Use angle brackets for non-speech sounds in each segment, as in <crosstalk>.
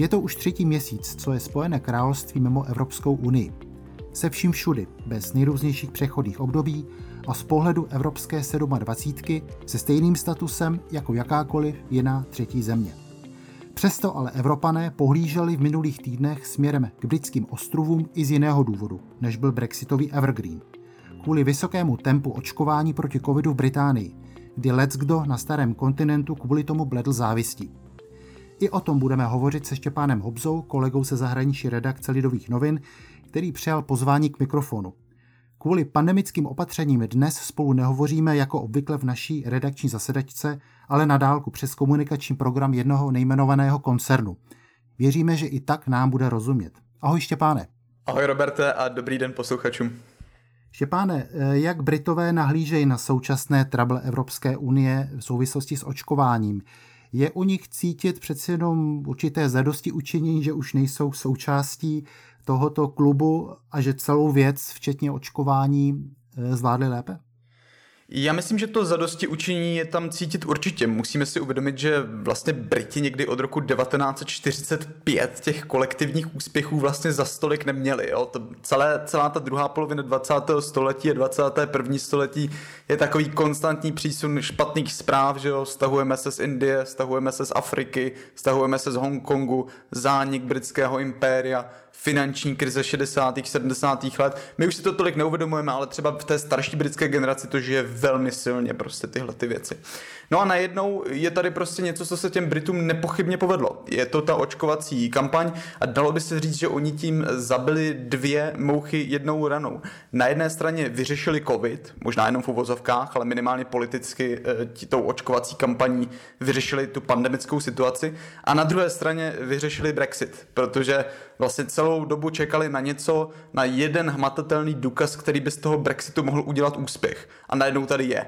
Je to už třetí měsíc, co je Spojené království mimo Evropskou unii. Se vším všudy, bez nejrůznějších přechodných období a z pohledu Evropské 27 se stejným statusem jako jakákoliv jiná třetí země. Přesto ale Evropané pohlíželi v minulých týdnech směrem k britským ostrovům i z jiného důvodu, než byl brexitový evergreen. Kvůli vysokému tempu očkování proti covidu v Británii, kdy leckdo na starém kontinentu kvůli tomu bledl závistí. I o tom budeme hovořit se Štěpánem Hobzou, kolegou se zahraniční redakce Lidových novin, který přijal pozvání k mikrofonu. Kvůli pandemickým opatřením dnes spolu nehovoříme jako obvykle v naší redakční zasedačce, ale na dálku přes komunikační program jednoho nejmenovaného koncernu. Věříme, že i tak nám bude rozumět. Ahoj Štěpáne. Ahoj Roberte a dobrý den posluchačům. Štěpáne, jak Britové nahlížejí na současné trable Evropské unie v souvislosti s očkováním? Je u nich cítit přeci jenom určité zadosti učinění, že už nejsou součástí tohoto klubu a že celou věc, včetně očkování, eh, zvládli lépe? Já myslím, že to zadosti učení je tam cítit určitě. Musíme si uvědomit, že vlastně Briti někdy od roku 1945 těch kolektivních úspěchů vlastně za stolik neměli. Jo? To celé, celá ta druhá polovina 20. století a 21. století je takový konstantní přísun špatných zpráv, že jo? stahujeme se z Indie, stahujeme se z Afriky, stahujeme se z Hongkongu, zánik britského impéria, finanční krize 60. 70. let. My už si to tolik neuvědomujeme, ale třeba v té starší britské generaci to žije velmi silně prostě tyhle ty věci. No a najednou je tady prostě něco, co se těm Britům nepochybně povedlo. Je to ta očkovací kampaň a dalo by se říct, že oni tím zabili dvě mouchy jednou ranou. Na jedné straně vyřešili covid, možná jenom v uvozovkách, ale minimálně politicky e, tou očkovací kampaní vyřešili tu pandemickou situaci a na druhé straně vyřešili Brexit, protože vlastně celou dobu čekali na něco, na jeden hmatatelný důkaz, který by z toho Brexitu mohl udělat úspěch. A najednou tady je.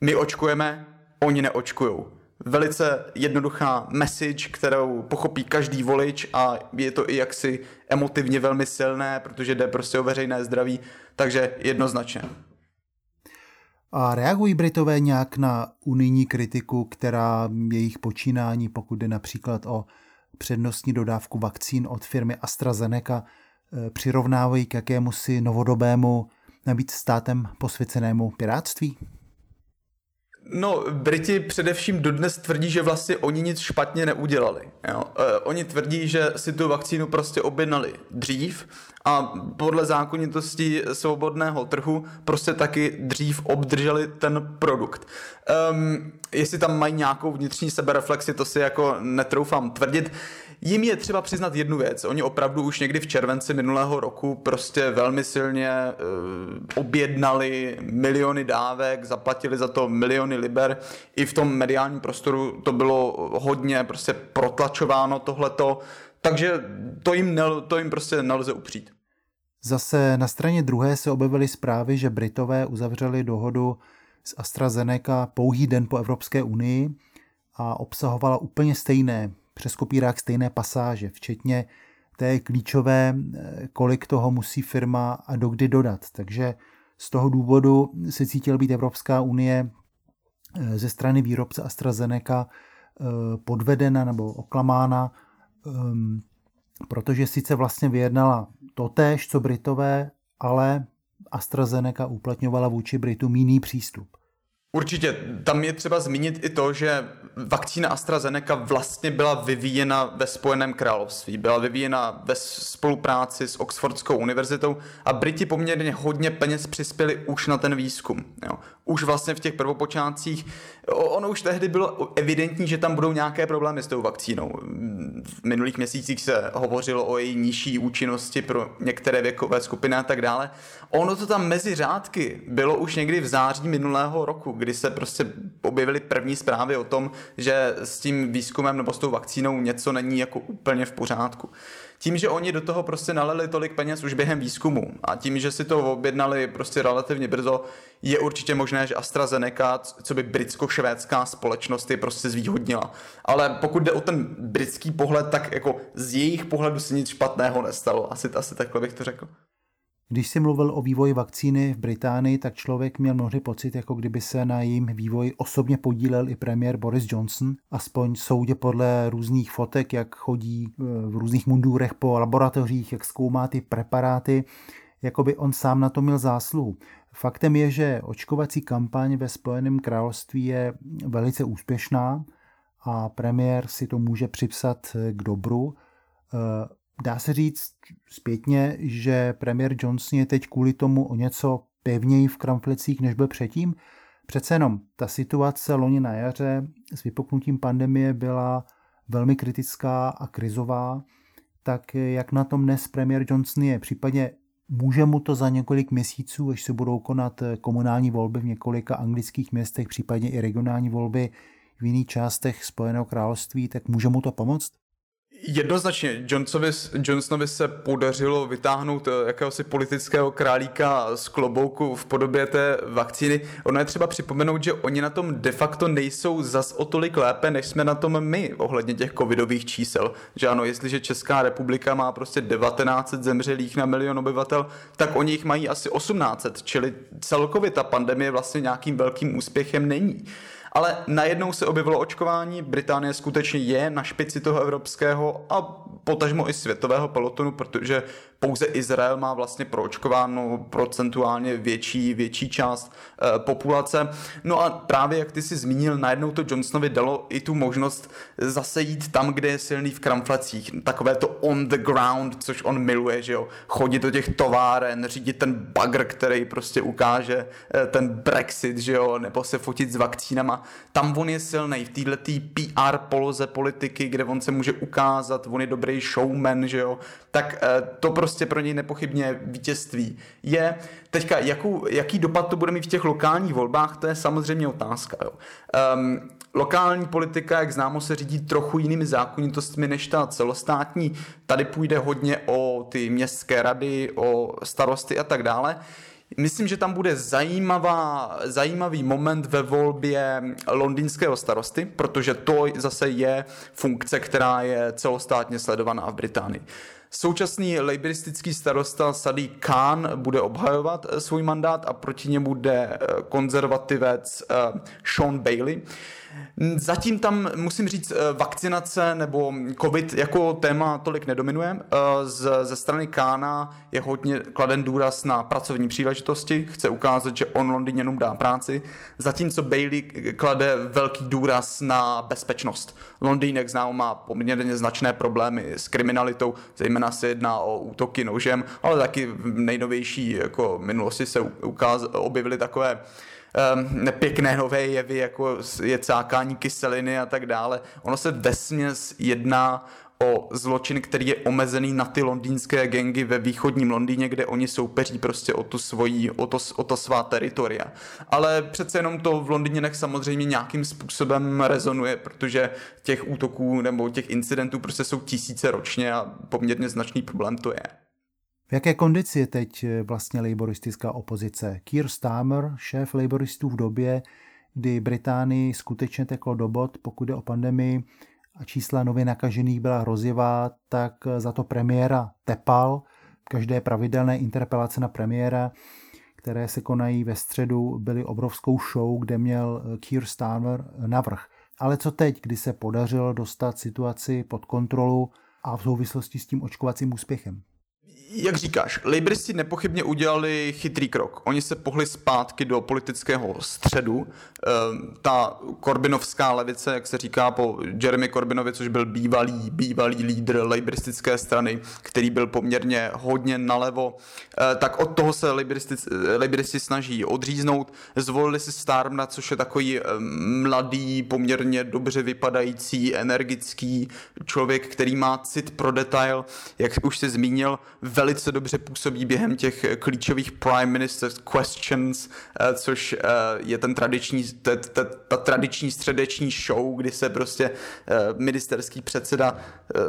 My očkujeme, oni neočkujou. Velice jednoduchá message, kterou pochopí každý volič a je to i jaksi emotivně velmi silné, protože jde prostě o veřejné zdraví, takže jednoznačně. A reagují Britové nějak na unijní kritiku, která jejich počínání, pokud jde například o přednostní dodávku vakcín od firmy AstraZeneca, eh, přirovnávají k jakému si novodobému, nabít státem posvěcenému piráctví? No, Briti především dodnes tvrdí, že vlastně oni nic špatně neudělali. Jo? E, oni tvrdí, že si tu vakcínu prostě objednali dřív a podle zákonitosti svobodného trhu prostě taky dřív obdrželi ten produkt. Um, jestli tam mají nějakou vnitřní sebereflexi, to si jako netroufám tvrdit. Jim je třeba přiznat jednu věc. Oni opravdu už někdy v červenci minulého roku prostě velmi silně uh, objednali miliony dávek, zaplatili za to miliony liber. I v tom mediálním prostoru to bylo hodně prostě protlačováno tohleto. Takže to jim, nel, to jim prostě nelze upřít. Zase na straně druhé se objevily zprávy, že Britové uzavřeli dohodu s AstraZeneca pouhý den po Evropské unii a obsahovala úplně stejné, přes kopírák stejné pasáže, včetně té klíčové, kolik toho musí firma a dokdy dodat. Takže z toho důvodu se cítil být Evropská unie eh, ze strany výrobce AstraZeneca eh, podvedena nebo oklamána, ehm, protože sice vlastně vyjednala totéž, co Britové, ale AstraZeneca uplatňovala vůči Britům jiný přístup. Určitě, tam je třeba zmínit i to, že vakcína AstraZeneca vlastně byla vyvíjena ve Spojeném království. Byla vyvíjena ve spolupráci s Oxfordskou univerzitou a Briti poměrně hodně peněz přispěli už na ten výzkum. Jo. Už vlastně v těch prvopočátcích, ono už tehdy bylo evidentní, že tam budou nějaké problémy s tou vakcínou. v minulých měsících se hovořilo o její nižší účinnosti pro některé věkové skupiny a tak dále. Ono to tam mezi řádky bylo už někdy v září minulého roku, kdy se prostě objevily první zprávy o tom, že s tím výzkumem nebo s tou vakcínou něco není jako úplně v pořádku tím, že oni do toho prostě nalili tolik peněz už během výzkumu a tím, že si to objednali prostě relativně brzo, je určitě možné, že AstraZeneca, co by britsko-švédská společnost, je prostě zvýhodnila. Ale pokud jde o ten britský pohled, tak jako z jejich pohledu se nic špatného nestalo. Asi, asi takhle bych to řekl. Když si mluvil o vývoji vakcíny v Británii, tak člověk měl mnohdy pocit, jako kdyby se na jejím vývoji osobně podílel i premiér Boris Johnson, aspoň soudě podle různých fotek, jak chodí eh, v různých mundurech po laboratořích, jak zkoumá ty preparáty, jako by on sám na to měl zásluhu. Faktem je, že očkovací kampaň ve Spojeném království je velice úspěšná a premiér si to může připsat k dobru. Dá se říct zpětně, že premiér Johnson je teď kvůli tomu o něco pevněji v kramflecích, než byl předtím. Přece jenom ta situace loni na jaře s vypuknutím pandemie byla velmi kritická a krizová, tak jak na tom dnes premiér Johnson je? Případně může mu to za několik měsíců, až se budou konat komunální volby v několika anglických městech, případně i regionální volby v jiných částech Spojeného království, tak může mu to pomoct? Jednoznačně Johnsonovi, Johnsonovi se podařilo vytáhnout eh, jakéhosi politického králíka z klobouku v podobě té vakcíny. Ono je třeba připomenout, že oni na tom de facto nejsou zas o tolik lépe, než jsme na tom my ohledně těch covidových čísel. Že ano, jestliže Česká republika má prostě 1900 zemřelých na milion obyvatel, tak oni jich mají asi 1800, čili celkově ta pandemie vlastně nějakým velkým úspěchem není ale najednou se objevilo očkování, Británie skutečně je na špici toho evropského a potažmo i světového pelotonu, protože pouze Izrael má vlastně proočkováno procentuálně větší, větší část e, populace. No a právě jak ty si zmínil, najednou to Johnsonovi dalo i tu možnost zase jít tam, kde je silný v kramflecích. Takové to on the ground, což on miluje, že jo. Chodit do těch továren, řídit ten bagr, který prostě ukáže e, ten Brexit, že jo, nebo se fotit s vakcínama. Tam on je silný v této PR poloze politiky, kde on se může ukázat, on je dobrý showman, že jo. Tak e, to prostě prostě pro něj nepochybně vítězství. Je teďka, jakou, jaký dopad to bude mít v těch lokálních volbách, to je samozřejmě otázka. Jo. Um, lokální politika, jak známo, se řídí trochu jinými zákonitostmi než ta celostátní. Tady půjde hodně o ty městské rady, o starosty a tak dále. Myslím, že tam bude zajímavá, zajímavý moment ve volbě londýnského starosty, protože to zase je funkce, která je celostátně sledovaná v Británii. Současný laboristický starosta Sadiq Khan bude obhajovat eh, svůj mandát a proti němu bude eh, konzervativec eh, Sean Bailey. Zatím tam, musím říct, vakcinace nebo covid jako téma tolik nedominuje. Z, ze strany Kána je hodně kladen důraz na pracovní příležitosti, chce ukázat, že on Londýněnům dá práci, zatímco Bailey klade velký důraz na bezpečnost. Londýn, jak známo, má poměrně značné problémy s kriminalitou, zejména se jedná o útoky nožem, ale taky v nejnovější jako minulosti se ukáz, objevily takové um, nepěkné nové jevy, jako je cákání kyseliny a tak dále. Ono se vesměs jedná o zločin, který je omezený na ty londýnské gengy ve východním Londýně, kde oni soupeří prostě o tu svoji, o to, o to svá teritoria. Ale přece jenom to v Londýně samozřejmě nějakým způsobem rezonuje, protože těch útoků nebo těch incidentů prostě jsou tisíce ročně a poměrně značný problém to je. V jaké kondici je teď eh, vlastně laboristická opozice? Keir Starmer, šéf laboristů v době, kdy Británii skutečně teklo do bod, pokud jde o pandemii, a čísla nově nakažených byla hrozivá, tak za to premiéra tepal. Každé pravidelné interpelace na premiéra, které se konají ve středu, byly obrovskou show, kde měl Keir Starmer navrh. Ale co teď, kdy se podařilo dostat situaci pod kontrolu a v souvislosti s tím očkovacím úspěchem? Jak říkáš, Laboristi nepochybně udělali chytrý krok. Oni se pohli zpátky do politického středu. Ehm, ta korbinovská levice, jak se říká po Jeremy Corbinovi, což byl bývalý, bývalý lídr laboristické strany, který byl poměrně hodně nalevo, eh, tak od toho se laboristi, laboristi snaží odříznout. Zvolili si Starmna, což je takový ehm, mladý, poměrně dobře vypadající, energický člověk, který má cit pro detail, jak už si zmínil, velice dobře působí během těch klíčových Prime Minister's Questions, eh, což eh, je ten tradiční, ta, ta, ta tradiční středeční show, kdy se prostě eh, ministerský předseda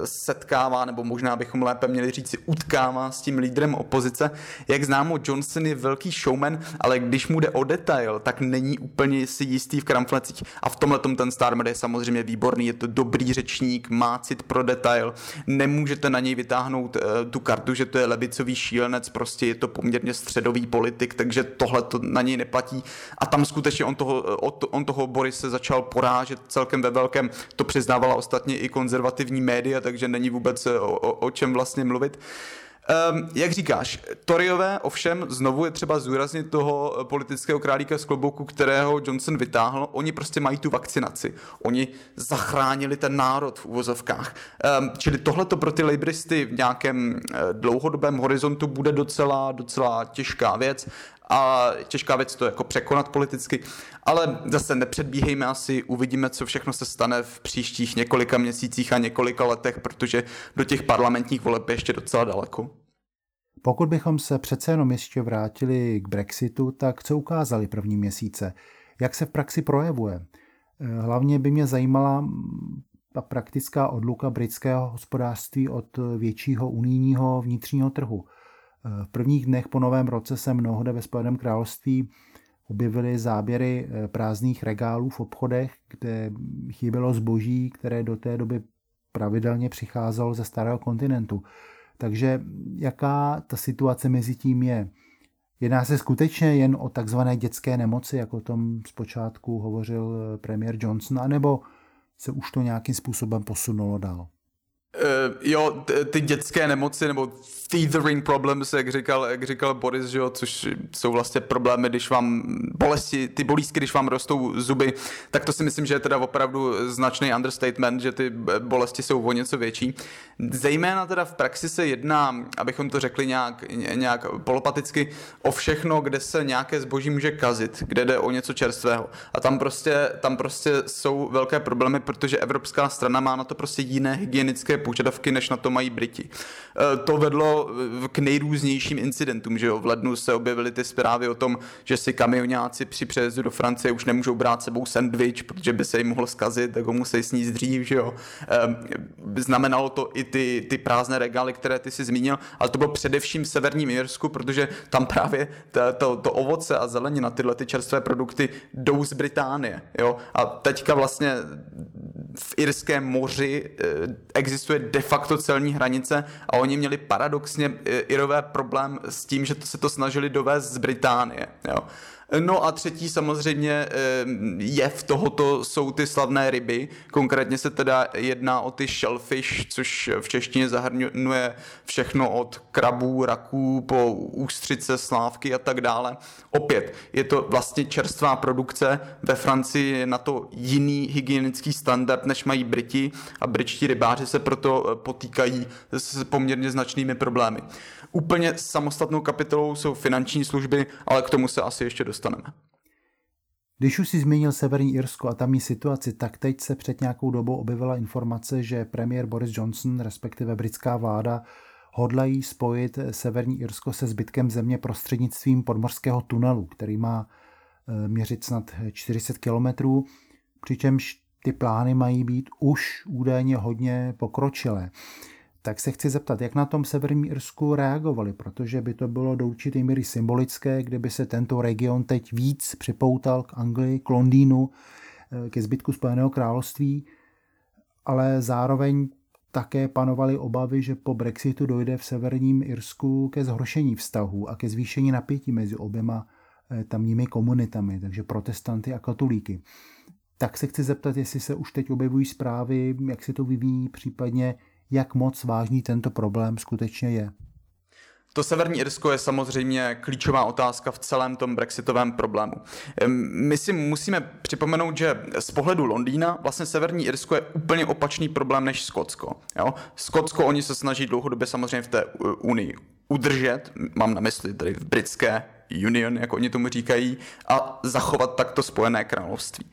setkává, nebo možná bychom lépe měli říci utkává s tím lídrem opozice. Jak známo, Johnson je velký showman, ale když mu jde o detail, tak není úplně si jistý v kramflecích. A v tomhle ten Starmer je samozřejmě výborný, je to dobrý řečník, má cit pro detail, nemůžete na něj vytáhnout tu kartu, že to je levicový šílenec, prostě je to poměrně středový politik, takže tohle to na něj neplatí. A tam skutečně on toho, on toho Boris se začal porážet celkem ve velkém. To přiznávala ostatně i konzervativní média, takže není vůbec o, o, o čem vlastně mluvit. Um, jak říkáš, Toryové ovšem znovu je třeba zúraznit toho politického králíka z klobouku, kterého Johnson vytáhl. Oni prostě mají tu vakcinaci. Oni zachránili ten národ v uvozovkách. Um, čili tohle to pro ty laboristy v nějakém uh, dlouhodobém horizontu bude docela, docela těžká věc a těžká věc to jako překonat politicky, ale zase nepředbíhejme asi, uvidíme, co všechno se stane v příštích několika měsících a několika letech, protože do těch parlamentních voleb je ještě docela daleko. Pokud bychom se přece jenom ještě vrátili k Brexitu, tak co ukázali první měsíce? Jak se v praxi projevuje? Hlavně by mě zajímala ta praktická odluka britského hospodářství od většího unijního vnitřního trhu. V prvních dnech po novém roce se mnohde ve Spojeném království objevily záběry eh, prázdných regálů v obchodech, kde chybělo zboží, které do té doby pravidelně přicházelo ze starého kontinentu. Takže jaká ta situace mezi tím je? Jedná se skutečně jen o takzvané dětské nemoci, jako o tom zpočátku hovořil eh, premiér Johnson, anebo se už to nějakým způsobem posunulo dál? Uh, jo, ty dětské nemoci nebo teethering problems, jak říkal, jak říkal Boris, že jo, což jsou vlastně problémy, když vám bolesti, ty bolístky, když vám rostou zuby, tak to si myslím, že je teda opravdu značný understatement, že ty bolesti jsou o něco větší. Zejména teda v praxi se jedná, abychom to řekli nějak, nějak polopaticky, o všechno, kde se nějaké zboží může kazit, kde jde o něco čerstvého. A tam prostě, tam prostě jsou velké problémy, protože evropská strana má na to prostě jiné hygienické požadavky, než na to mají Briti. E, to vedlo k nejrůznějším incidentům, že jo. V lednu se objevily ty zprávy o tom, že si kamionáci při přejezdu do Francie už nemůžou brát sebou sandwich, protože by se jim mohl zkazit, tak ho musí sníst dřív, že jo. E, znamenalo to i ty, ty prázdné regály, které ty si zmínil, ale to bylo především v severním Irsku, protože tam právě to, to, to ovoce a zelenina, tyhle ty čerstvé produkty jdou z Británie, jo. A teďka vlastně v Irském moři eh, existuje de facto celní hranice a oni měli paradoxně eh, Irové problém s tím, že to se to snažili dovést z Británie. Jo. No a třetí samozřejmě eh, jev tohoto jsou ty slavné ryby. Konkrétně se teda jedná o ty shellfish, což v češtině zahrnuje všechno od krabů, raků po ústřice, slávky a tak dále. Opět je to vlastně čerstvá produkce. Ve Francii je na to jiný hygienický standard, než mají Briti a britští rybáři se proto eh, potýkají s poměrně značnými problémy. Úplně samostatnou kapitolou jsou finanční služby, ale k tomu se asi ještě dostaneme. Když už si zmínil Severní Irsko a tamní situaci, tak teď se před nějakou dobou objevila informace, že premiér Boris Johnson, respektive britská vláda, hodlají spojit Severní Irsko se zbytkem země prostřednictvím podmorského tunelu, který má eh, měřit snad 40 kilometrů, přičemž ty plány mají být už údajně hodně pokročilé tak se chci zeptat, jak na tom Severním Irsku reagovali, protože by to bylo do určité míry symbolické, kdyby se tento region teď víc připoutal k Anglii, k Londýnu, eh, ke zbytku Spojeného království, ale zároveň také panovaly obavy, že po Brexitu dojde v Severním Irsku ke zhoršení vztahů a ke zvýšení napětí mezi oběma eh, tamními komunitami, takže protestanty a katolíky. Tak se chci zeptat, jestli se už teď objevují zprávy, jak se to vyvíjí, případně jak moc vážný tento problém skutečně je. To Severní Irsko je samozřejmě klíčová otázka v celém tom brexitovém problému. My si musíme připomenout, že z pohledu Londýna vlastně Severní Irsko je úplně opačný problém než Skotsko. Jo? Skotsko oni se snaží dlouhodobě samozřejmě v té unii udržet, mám na mysli tady v britské Union, jako oni tomu říkají, a zachovat takto spojené království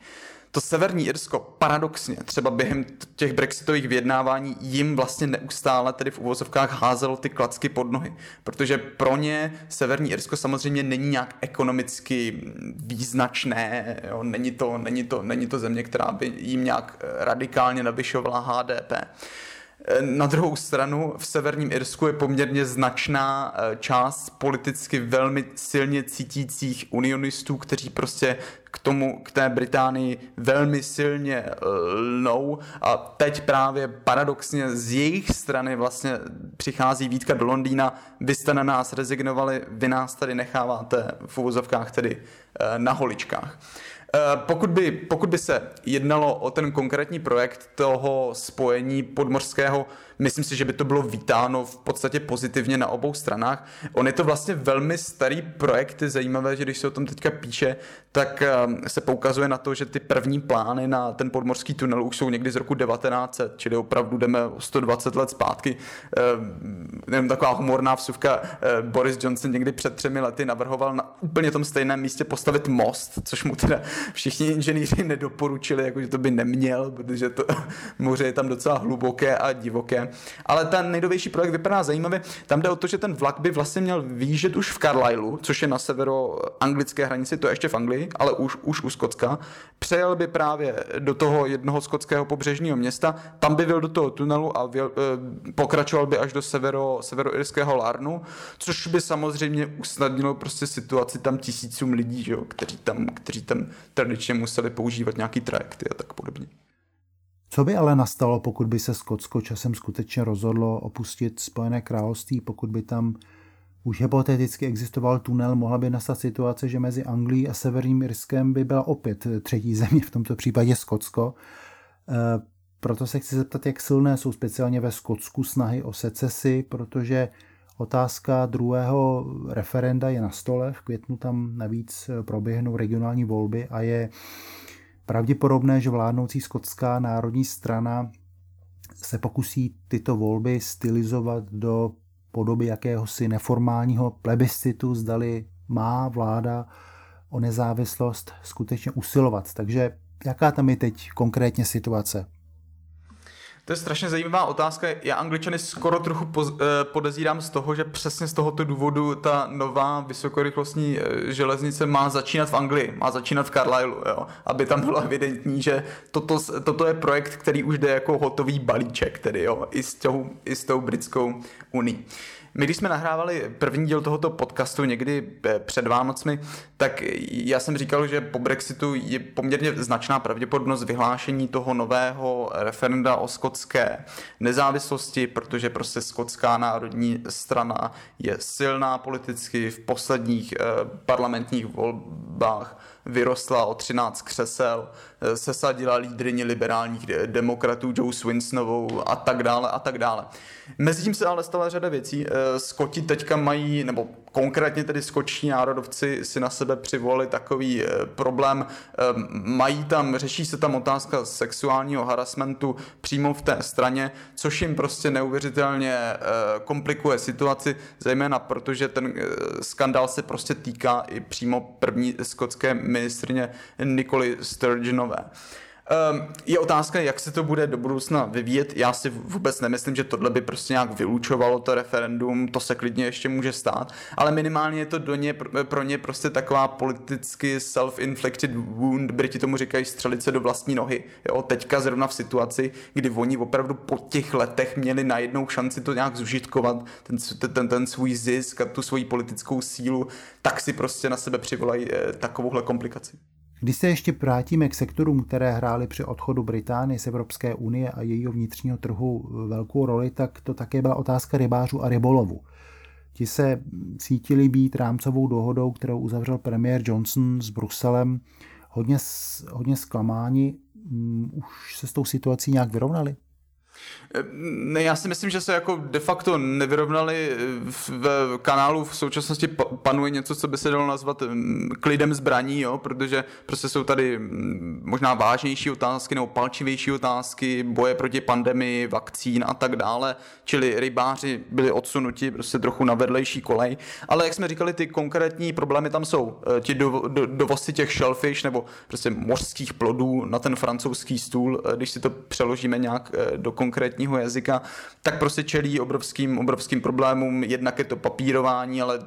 to severní Irsko paradoxně třeba během těch brexitových vyjednávání jim vlastně neustále tedy v uvozovkách házelo ty klacky pod nohy, protože pro ně severní Irsko samozřejmě není nějak ekonomicky význačné, jo? Není, to, není, to, není to země, která by jim nějak radikálně navyšovala HDP. Na druhou stranu v severním Irsku je poměrně značná eh, část politicky velmi silně cítících unionistů, kteří prostě k tomu, k té Británii velmi silně eh, lnou a teď právě paradoxně z jejich strany vlastně přichází výtka do Londýna, vy jste na nás rezignovali, vy nás tady necháváte v úvozovkách tedy eh, na holičkách. Eh, pokud by, pokud by se jednalo o ten konkrétní projekt toho spojení podmořského Myslím si, že by to bylo vítáno v podstatě pozitivně na obou stranách. On je to vlastně velmi starý projekt, je zajímavé, že když se o tom teďka píše, tak ehm, se poukazuje na to, že ty první plány na ten podmorský tunel už jsou někdy z roku 1900, čili opravdu jdeme 120 let zpátky. Ehm, nevím, taková humorná vsuvka, Boris Johnson někdy před třemi lety navrhoval na úplně tom stejném místě postavit most, což mu teda všichni inženýři nedoporučili, jakože to by neměl, protože to <laughs> moře je tam docela hluboké a divoké. Ale ten nejnovější projekt vypadá zajímavě. Tam jde o to, že ten vlak by vlastně měl výjíždět už v Carlisle, což je na severo anglické hranici, to je ještě v Anglii, ale už, už u Skotska. Přejel by právě do toho jednoho skotského pobřežního města, tam by byl do toho tunelu a věl, eh, pokračoval by až do severo, severoirského Larnu, což by samozřejmě usnadnilo prostě situaci tam tisícům lidí, že jo, kteří, tam, kteří tam tradičně museli používat nějaký trajekty a tak podobně. Co by ale nastalo, pokud by se Skotsko časem skutečně rozhodlo opustit Spojené království, pokud by tam už hypoteticky existoval tunel, mohla by nastat situace, že mezi Anglií a Severním Irskem by byla opět třetí země, v tomto případě Skotsko. E, proto se chci zeptat, jak silné jsou speciálně ve Skotsku snahy o secesi, protože otázka druhého referenda je na stole. V květnu tam navíc proběhnou regionální volby a je pravděpodobné, že vládnoucí skotská národní strana se pokusí tyto volby stylizovat do podoby jakéhosi neformálního plebiscitu, zdali má vláda o nezávislost skutečně usilovat. Takže jaká tam je teď konkrétně situace? To je strašně zajímavá otázka. Já angličany skoro trochu eh, podezírám z toho, že přesně z tohoto důvodu ta nová vysokorychlostní eh, železnice má začínat v Anglii, má začínat v Carlisle, jo? aby tam bylo evidentní, že toto, toto je projekt, který už jde jako hotový balíček, tedy jo? I, s tou, i s tou britskou unii. My, když jsme nahrávali první díl tohoto podcastu někdy eh, před Vánocmi, tak já jsem říkal, že po Brexitu je poměrně značná pravděpodobnost vyhlášení toho nového referenda o skotské nezávislosti, protože prostě skotská národní strana je silná politicky v posledních eh, parlamentních volbách vyrostla o 13 křesel, eh, sesadila lídrině liberálních demokratů Joe Swinsonovou a tak dále a tak dále. Mezitím se ale stala řada věcí. Eh, Skoti teďka mají, nebo konkrétně tedy skoční národovci si na sebe přivolili takový eh, problém. Mají tam, řeší se tam otázka sexuálního harassmentu přímo v té straně, což jim prostě neuvěřitelně komplikuje situaci, zejména protože ten skandál se prostě týká i přímo první skotské ministrině Nikoli Sturgeonové. Ehm, je otázka, jak se to bude do budoucna vyvíjet. Já si vůbec nemyslím, že tohle by prostě nějak vylučovalo to referendum, to se klidně ještě může stát, ale minimálně je to do ně, pro ně prostě taková politicky self-inflicted wound, Briti tomu říkají střelice do vlastní nohy. Jo, teďka zrovna v situaci, kdy oni opravdu po těch letech měli najednou šanci to nějak zužitkovat, ten, ten, ten svůj zisk a tu svoji politickou sílu, tak si prostě na sebe přivolají eh, takovouhle komplikaci. Když se ještě vrátíme k sektorům, které hrály při odchodu Británie z Evropské unie a jejího vnitřního trhu velkou roli, tak to také byla otázka rybářů a rybolovu. Ti se cítili být rámcovou dohodou, kterou uzavřel premiér Johnson s Bruselem, hodně, hodně zklamáni. Mm, už se s tou situací nějak vyrovnali? Ne, já si myslím, že se jako de facto nevyrovnali v kanálu v současnosti panuje něco, co by se dalo nazvat mm, klidem zbraní, jo, protože prostě jsou tady mm, možná vážnější otázky nebo palčivější otázky, boje proti pandemii, vakcín a tak dále, čili rybáři byli odsunuti prostě trochu na vedlejší kolej, ale jak jsme říkali, ty konkrétní problémy tam jsou. E, ti do, do, dovozci těch shellfish nebo prostě mořských plodů na ten francouzský stůl, e, když si to přeložíme nějak do konkrétní vlastního jazyka, tak prostě čelí obrovským, obrovským problémům. Jednak je to papírování, ale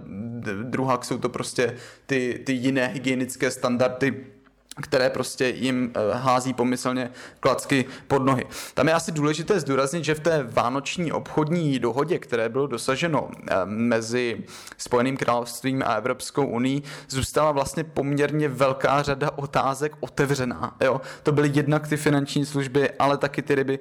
druhá jsou to prostě ty, ty jiné hygienické standardy, které prostě jim eh, hází pomyslně klacky pod nohy. Tam je asi důležité zdůraznit, že v té vánoční obchodní dohodě, které bylo dosaženo eh, mezi Spojeným královstvím a Evropskou unii, zůstala vlastně poměrně velká řada otázek otevřená. Jo? To byly jednak ty finanční služby, ale taky ty ryby.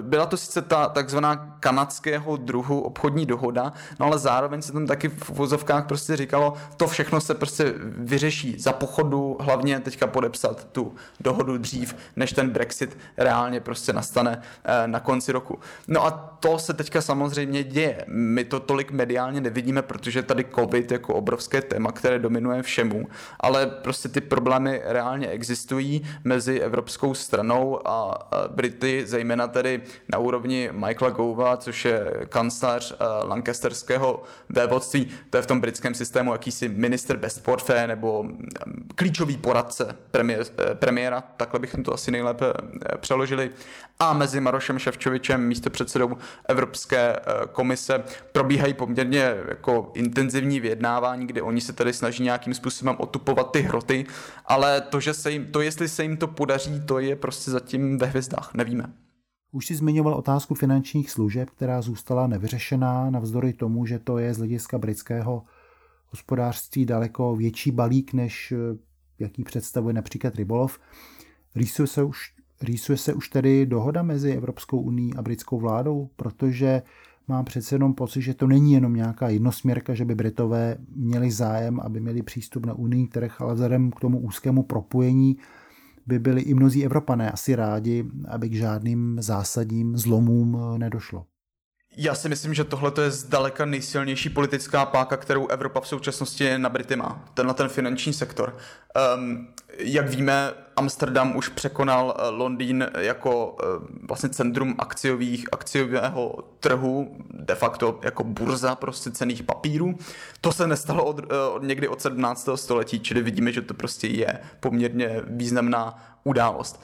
Byla to sice ta takzvaná kanadského druhu obchodní dohoda, no ale zároveň se tam taky v vozovkách prostě říkalo, to všechno se prostě vyřeší za pochodu, hlavně teďka pod podepsat tu dohodu dřív, než ten Brexit reálně prostě nastane eh, na konci roku. No a to se teďka samozřejmě děje. My to tolik mediálně nevidíme, protože tady COVID jako obrovské téma, které dominuje všemu, ale prostě ty problémy reálně existují mezi evropskou stranou a Brity, zejména tedy na úrovni Michaela Gova, což je kancléř eh, Lancasterského vévodství, to je v tom britském systému jakýsi minister bez portfé nebo mm, klíčový poradce premiér, eh, premiéra, takhle bychom to asi nejlépe eh, přeložili, a mezi Marošem Ševčovičem, místopředsedou Evropské eh, komise, probíhají poměrně jako intenzivní vyjednávání, kde oni se tady snaží nějakým způsobem otupovat ty hroty, ale to, že se jim, to, jestli se jim to podaří, to je prostě zatím ve hvězdách, nevíme. Už si zmiňoval otázku finančních služeb, která zůstala nevyřešená, navzdory tomu, že to je z hlediska britského hospodářství daleko větší balík, než jaký představuje například rybolov. Rýsuje se už, rýsuje se už tedy dohoda mezi Evropskou uní a britskou vládou, protože mám přece jenom pocit, že to není jenom nějaká jednosměrka, že by Britové měli zájem, aby měli přístup na unijní trh, ale vzhledem k tomu úzkému propojení by byli i mnozí Evropané asi rádi, aby k žádným zásadním zlomům nedošlo. Já si myslím, že tohle je zdaleka nejsilnější politická páka, kterou Evropa v současnosti na Brity má. Tenhle ten finanční sektor. Um, jak víme, Amsterdam už překonal eh, Londýn jako eh, vlastně centrum akciových, akciového trhu, de facto jako burza prostě cených papírů. To se nestalo od, od někdy od 17. století, čili vidíme, že to prostě je poměrně významná událost.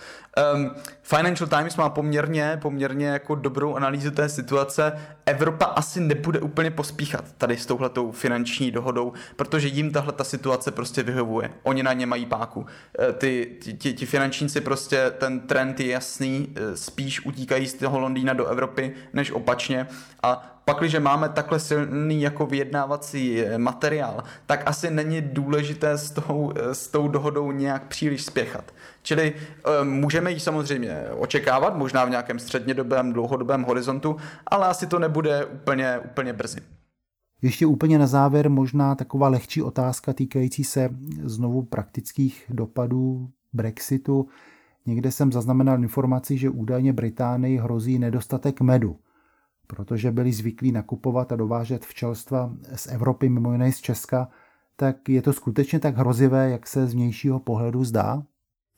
Um, Financial Times má poměrně, poměrně jako dobrou analýzu té situace. Evropa asi nebude úplně pospíchat tady s touhletou finanční dohodou, protože jim tahle ta situace prostě vyhovuje. Oni na ně mají páku. E, ty, ti, ti finančníci prostě, ten trend je jasný, e, spíš utíkají z toho Londýna do Evropy, než opačně. A pakliže máme takhle silný jako vyjednávací e, materiál, tak asi není důležité s tou, s tou dohodou nějak příliš spěchat. Čili e, můžeme ji samozřejmě očekávat, možná v nějakém střednědobém, dlouhodobém horizontu, ale asi to nebude úplně, úplně brzy. Ještě úplně na závěr možná taková lehčí otázka týkající se znovu praktických dopadů Brexitu. Někde jsem zaznamenal informaci, že údajně Británii hrozí nedostatek medu, protože byli zvyklí nakupovat a dovážet včelstva z Evropy, mimo jiné z Česka, tak je to skutečně tak hrozivé, jak se z vnějšího pohledu zdá?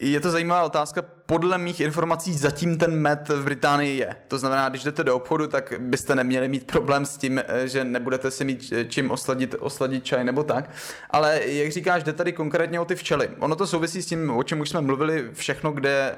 Je to zajímavá otázka. Podle mých informací zatím ten med v Británii je. To znamená, když jdete do obchodu, tak byste neměli mít problém s tím, eh, že nebudete si mít eh, čím osladit, osladit čaj nebo tak. Ale jak říkáš, jde tady konkrétně o ty včely. Ono to souvisí s tím, o čem už jsme mluvili, všechno, kde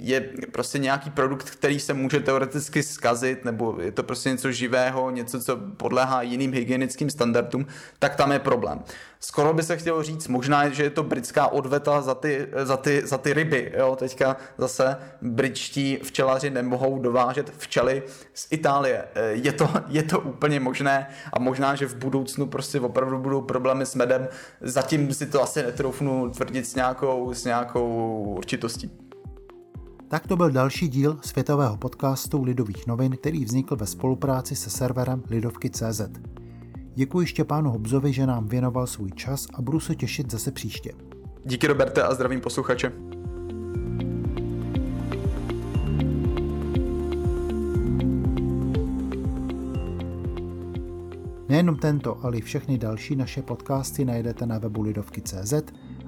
je prostě nějaký produkt, který se může teoreticky zkazit, nebo je to prostě něco živého, něco, co podléhá jiným hygienickým standardům, tak tam je problém. Skoro by se chtělo říct, možná, že je to britská odveta za ty, za ty, za ty ryby. Jo? Teďka zase britští včelaři nemohou dovážet včely z Itálie. Eh, je to, <laughs> je to úplně možné a možná, že v budoucnu prostě opravdu budou problémy s medem. Zatím si to asi netroufnu tvrdit s nějakou, s nějakou určitostí. Tak to byl další díl světového podcastu Lidových novin, který vznikl ve spolupráci se serverem Lidovky.cz. Děkuji Štěpánu Hobzovi, že nám věnoval svůj čas a budu se těšit zase příště. Díky Roberte a zdravím posluchače. Nejenom tento, ale i všechny další naše podcasty najdete na webu Lidovky.cz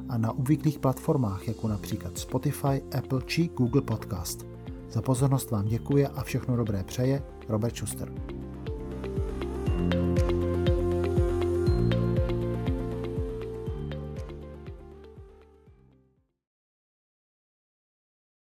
a na obvyklých platformách, jako například Spotify, Apple či Google Podcast. Za pozornost vám děkuje a všechno dobré přeje Robert Schuster.